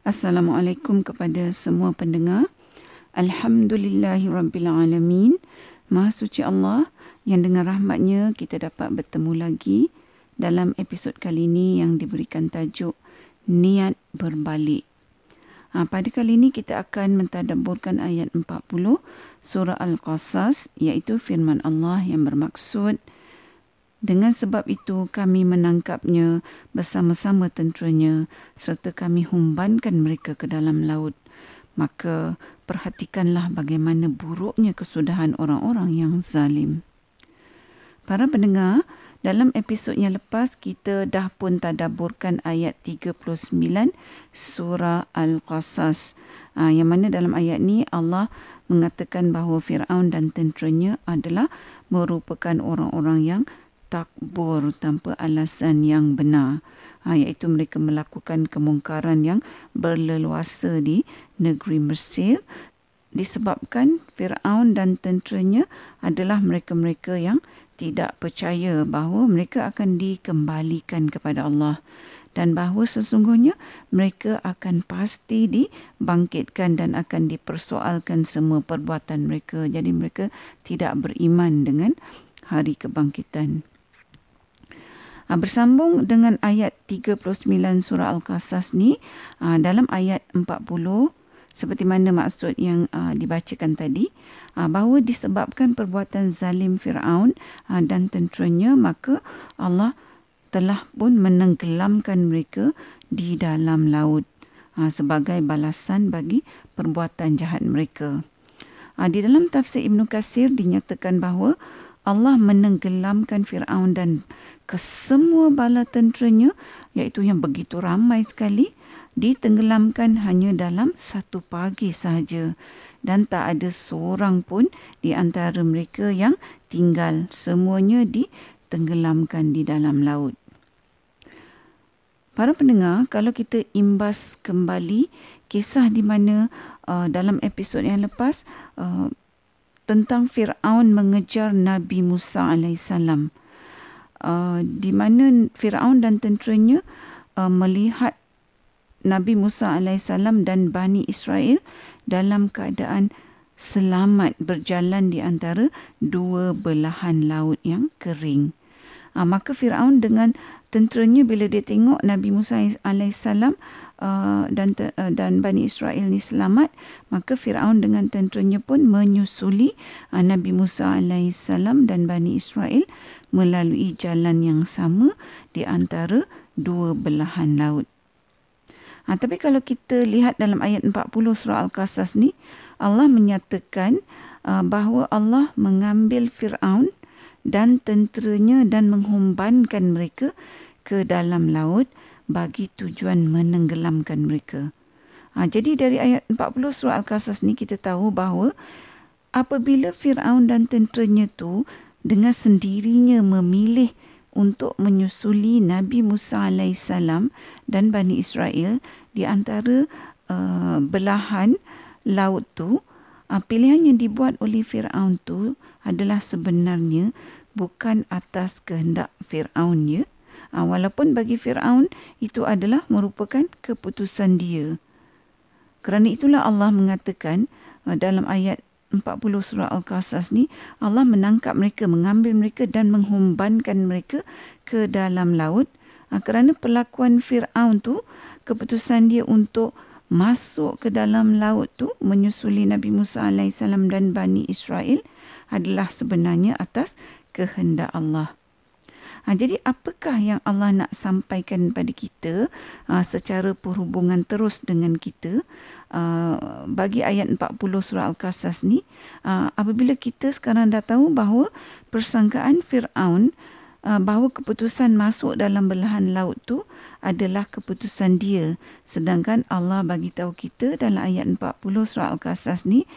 Assalamualaikum kepada semua pendengar. Alhamdulillahirabbilalamin. Maha suci Allah yang dengan rahmatnya kita dapat bertemu lagi dalam episod kali ini yang diberikan tajuk Niat Berbalik. Ha, pada kali ini kita akan mentadaburkan ayat 40 surah Al-Qasas iaitu firman Allah yang bermaksud dengan sebab itu kami menangkapnya bersama-sama tenteranya serta kami humbankan mereka ke dalam laut. Maka perhatikanlah bagaimana buruknya kesudahan orang-orang yang zalim. Para pendengar, dalam episod yang lepas kita dah pun tadaburkan ayat 39 surah Al-Qasas. Ha, yang mana dalam ayat ni Allah mengatakan bahawa Fir'aun dan tenteranya adalah merupakan orang-orang yang takbur tanpa alasan yang benar. Ha, iaitu mereka melakukan kemungkaran yang berleluasa di negeri Mesir. Disebabkan Firaun dan tenteranya adalah mereka-mereka yang tidak percaya bahawa mereka akan dikembalikan kepada Allah. Dan bahawa sesungguhnya mereka akan pasti dibangkitkan dan akan dipersoalkan semua perbuatan mereka. Jadi mereka tidak beriman dengan hari kebangkitan. Ha, bersambung dengan ayat 39 surah Al-Qasas ni, ha, dalam ayat 40, seperti mana maksud yang ha, dibacakan tadi, ha, bahawa disebabkan perbuatan zalim Fir'aun dan tenteranya, maka Allah telah pun menenggelamkan mereka di dalam laut sebagai balasan bagi perbuatan jahat mereka. Di dalam tafsir Ibn Qasir dinyatakan bahawa Allah menenggelamkan Fir'aun dan kesemua bala tenteranya iaitu yang begitu ramai sekali ditenggelamkan hanya dalam satu pagi sahaja. Dan tak ada seorang pun di antara mereka yang tinggal. Semuanya ditenggelamkan di dalam laut. Para pendengar, kalau kita imbas kembali kisah di mana uh, dalam episod yang lepas uh, tentang Firaun mengejar Nabi Musa alaihissalam. Uh, di mana Firaun dan tenteranya uh, melihat Nabi Musa alaihissalam dan Bani Israel dalam keadaan selamat berjalan di antara dua belahan laut yang kering. Uh, maka Firaun dengan tenteranya bila dia tengok Nabi Musa alaihissalam uh, dan uh, dan Bani Israel ni selamat, maka Firaun dengan tenteranya pun menyusuli uh, Nabi Musa alaihissalam dan Bani Israel melalui jalan yang sama di antara dua belahan laut. Ha, tapi kalau kita lihat dalam ayat 40 surah Al-Qasas ni, Allah menyatakan uh, bahawa Allah mengambil Fir'aun dan tenteranya dan menghumbankan mereka ke dalam laut bagi tujuan menenggelamkan mereka. Ha, jadi dari ayat 40 surah Al-Qasas ni kita tahu bahawa apabila Fir'aun dan tenteranya tu dengan sendirinya memilih untuk menyusuli Nabi Musa AS dan Bani Israel di antara uh, belahan laut tu, uh, pilihan yang dibuat oleh Fir'aun tu adalah sebenarnya bukan atas kehendak Fir'aun ya. Uh, walaupun bagi Fir'aun itu adalah merupakan keputusan dia. Kerana itulah Allah mengatakan uh, dalam ayat 40 surah Al-Qasas ni Allah menangkap mereka, mengambil mereka dan menghumbankan mereka ke dalam laut ha, kerana perlakuan Fir'aun tu keputusan dia untuk masuk ke dalam laut tu menyusuli Nabi Musa AS dan Bani Israel adalah sebenarnya atas kehendak Allah. Ha, jadi apakah yang Allah nak sampaikan pada kita ha, secara perhubungan terus dengan kita uh, bagi ayat 40 surah Al-Qasas ni uh, apabila kita sekarang dah tahu bahawa persangkaan Fir'aun uh, bahawa keputusan masuk dalam belahan laut tu adalah keputusan dia sedangkan Allah bagi tahu kita dalam ayat 40 surah Al-Qasas ni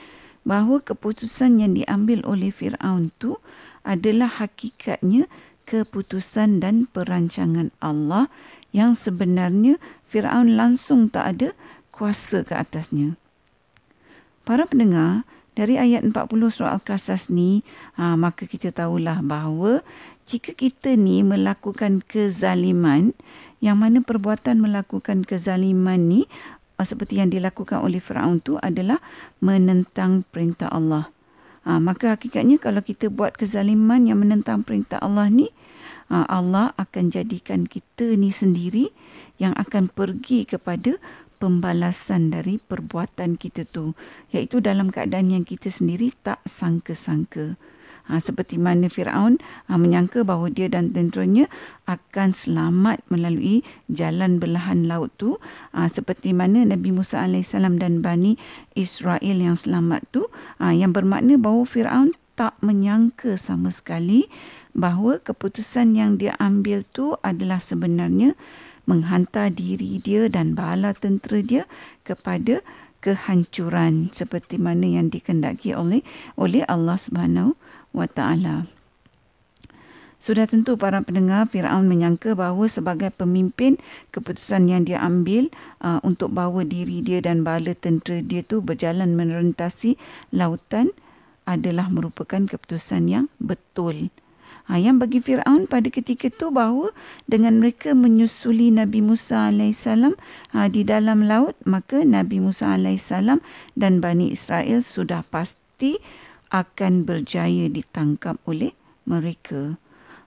bahawa keputusan yang diambil oleh Fir'aun tu adalah hakikatnya keputusan dan perancangan Allah yang sebenarnya Firaun langsung tak ada kuasa ke atasnya. Para pendengar, dari ayat 40 surah Al-Qasas ni, ha, maka kita tahulah bahawa jika kita ni melakukan kezaliman, yang mana perbuatan melakukan kezaliman ni seperti yang dilakukan oleh Firaun tu adalah menentang perintah Allah. Ha, maka hakikatnya kalau kita buat kezaliman yang menentang perintah Allah ni, ha, Allah akan jadikan kita ni sendiri yang akan pergi kepada pembalasan dari perbuatan kita tu. Iaitu dalam keadaan yang kita sendiri tak sangka-sangka. Ha, seperti mana Fir'aun ha, menyangka bahawa dia dan tenteranya akan selamat melalui jalan belahan laut tu. Ha, seperti mana Nabi Musa AS dan Bani Israel yang selamat tu. Ha, yang bermakna bahawa Fir'aun tak menyangka sama sekali bahawa keputusan yang dia ambil tu adalah sebenarnya menghantar diri dia dan bala tentera dia kepada kehancuran seperti mana yang dikendaki oleh oleh Allah Subhanahu wa taala. Sudah tentu para pendengar Firaun menyangka bahawa sebagai pemimpin keputusan yang dia ambil uh, untuk bawa diri dia dan bala tentera dia tu berjalan merentasi lautan adalah merupakan keputusan yang betul. Ha, yang bagi Fir'aun pada ketika itu bahawa dengan mereka menyusuli Nabi Musa AS ha, di dalam laut, maka Nabi Musa AS dan Bani Israel sudah pasti akan berjaya ditangkap oleh mereka.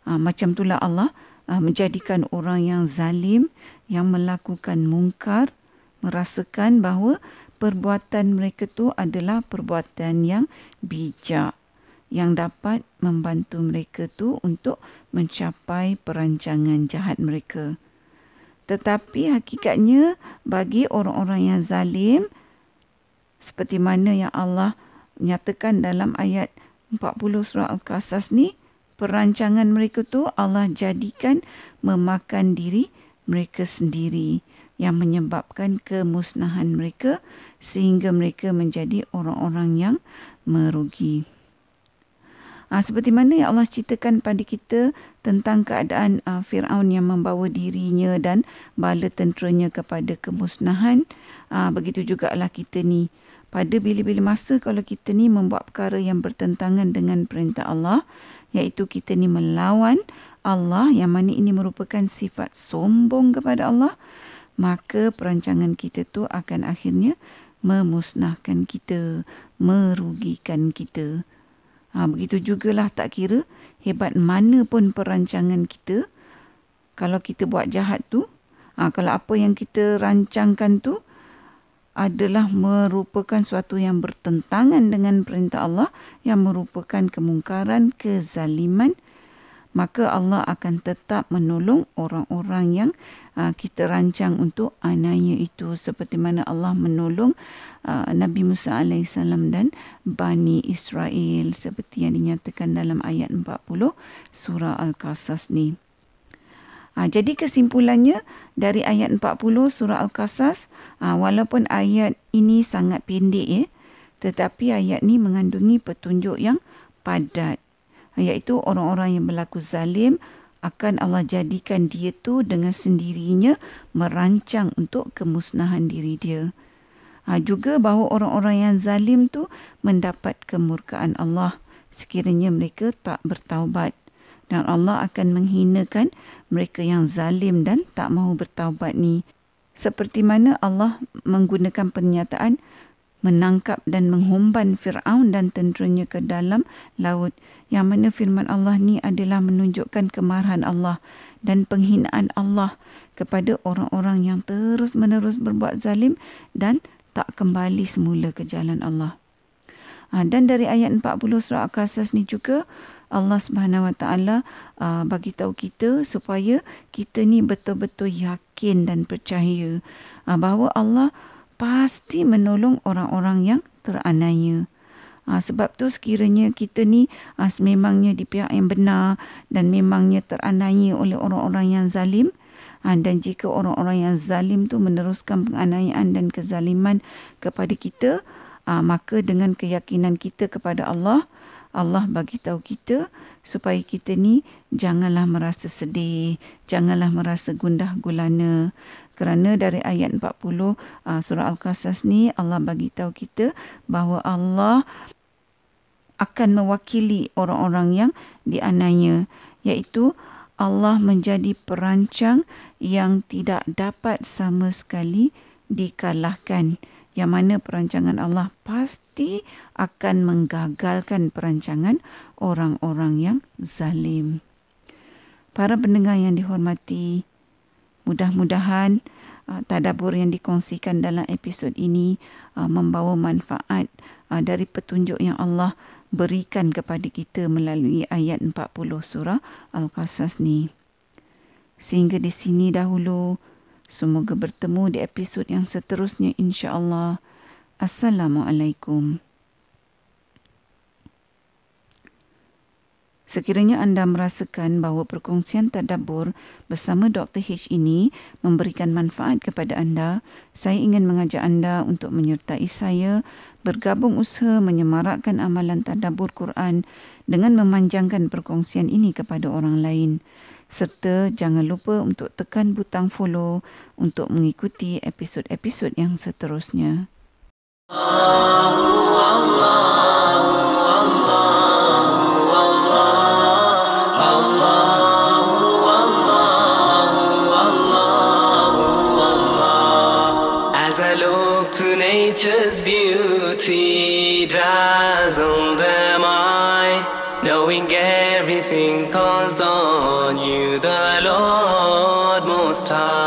Ha, macam itulah Allah ha, menjadikan orang yang zalim, yang melakukan mungkar, merasakan bahawa perbuatan mereka tu adalah perbuatan yang bijak yang dapat membantu mereka tu untuk mencapai perancangan jahat mereka. Tetapi hakikatnya bagi orang-orang yang zalim seperti mana yang Allah nyatakan dalam ayat 40 surah Al-Qasas ni, perancangan mereka tu Allah jadikan memakan diri mereka sendiri yang menyebabkan kemusnahan mereka sehingga mereka menjadi orang-orang yang merugi. Ha, seperti mana yang Allah ceritakan pada kita tentang keadaan uh, Fir'aun yang membawa dirinya dan bala tenteranya kepada kemusnahan. Ha, begitu juga lah kita ni pada bila-bila masa kalau kita ni membuat perkara yang bertentangan dengan perintah Allah iaitu kita ni melawan Allah yang mana ini merupakan sifat sombong kepada Allah maka perancangan kita tu akan akhirnya memusnahkan kita merugikan kita. Ha, begitu jugalah tak kira hebat mana pun perancangan kita kalau kita buat jahat tu ha, kalau apa yang kita rancangkan tu adalah merupakan suatu yang bertentangan dengan perintah Allah yang merupakan kemungkaran, kezaliman, maka Allah akan tetap menolong orang-orang yang uh, kita rancang untuk anaya itu. Seperti mana Allah menolong uh, Nabi Musa AS dan Bani Israel. Seperti yang dinyatakan dalam ayat 40 surah Al-Qasas ni. Ha, jadi kesimpulannya dari ayat 40 surah Al-Qasas, ha, walaupun ayat ini sangat pendek ya, tetapi ayat ini mengandungi petunjuk yang padat. Ha, iaitu orang-orang yang berlaku zalim akan Allah jadikan dia tu dengan sendirinya merancang untuk kemusnahan diri dia. Ha, juga bahawa orang-orang yang zalim tu mendapat kemurkaan Allah sekiranya mereka tak bertaubat dan Allah akan menghinakan mereka yang zalim dan tak mahu bertaubat ni. Seperti mana Allah menggunakan pernyataan menangkap dan menghumban Fir'aun dan tenteranya ke dalam laut. Yang mana firman Allah ni adalah menunjukkan kemarahan Allah dan penghinaan Allah kepada orang-orang yang terus-menerus berbuat zalim dan tak kembali semula ke jalan Allah. Ha, dan dari ayat 40 surah Al-Qasas ni juga Allah Subhanahu Wa Taala uh, bagi tahu kita supaya kita ni betul-betul yakin dan percaya uh, bahawa Allah pasti menolong orang-orang yang teraniaya. Uh, sebab tu sekiranya kita ni uh, sememangnya di pihak yang benar dan memangnya teraniaya oleh orang-orang yang zalim uh, dan jika orang-orang yang zalim tu meneruskan penganiayaan dan kezaliman kepada kita uh, maka dengan keyakinan kita kepada Allah Allah bagi tahu kita supaya kita ni janganlah merasa sedih, janganlah merasa gundah gulana. Kerana dari ayat 40 uh, surah Al-Qasas ni Allah bagi tahu kita bahawa Allah akan mewakili orang-orang yang dianaya iaitu Allah menjadi perancang yang tidak dapat sama sekali dikalahkan yang mana perancangan Allah pasti akan menggagalkan perancangan orang-orang yang zalim. Para pendengar yang dihormati, mudah-mudahan uh, tadabbur yang dikongsikan dalam episod ini uh, membawa manfaat uh, dari petunjuk yang Allah berikan kepada kita melalui ayat 40 surah Al-Qasas ni. Sehingga di sini dahulu Semoga bertemu di episod yang seterusnya insya-Allah. Assalamualaikum. Sekiranya anda merasakan bahawa perkongsian tadabbur bersama Dr. H ini memberikan manfaat kepada anda, saya ingin mengajak anda untuk menyertai saya bergabung usaha menyemarakkan amalan tadabbur Quran dengan memanjangkan perkongsian ini kepada orang lain serta jangan lupa untuk tekan butang follow untuk mengikuti episod-episod yang seterusnya. As I look to nature's beauty, dazzled am I, knowing everything calls on time.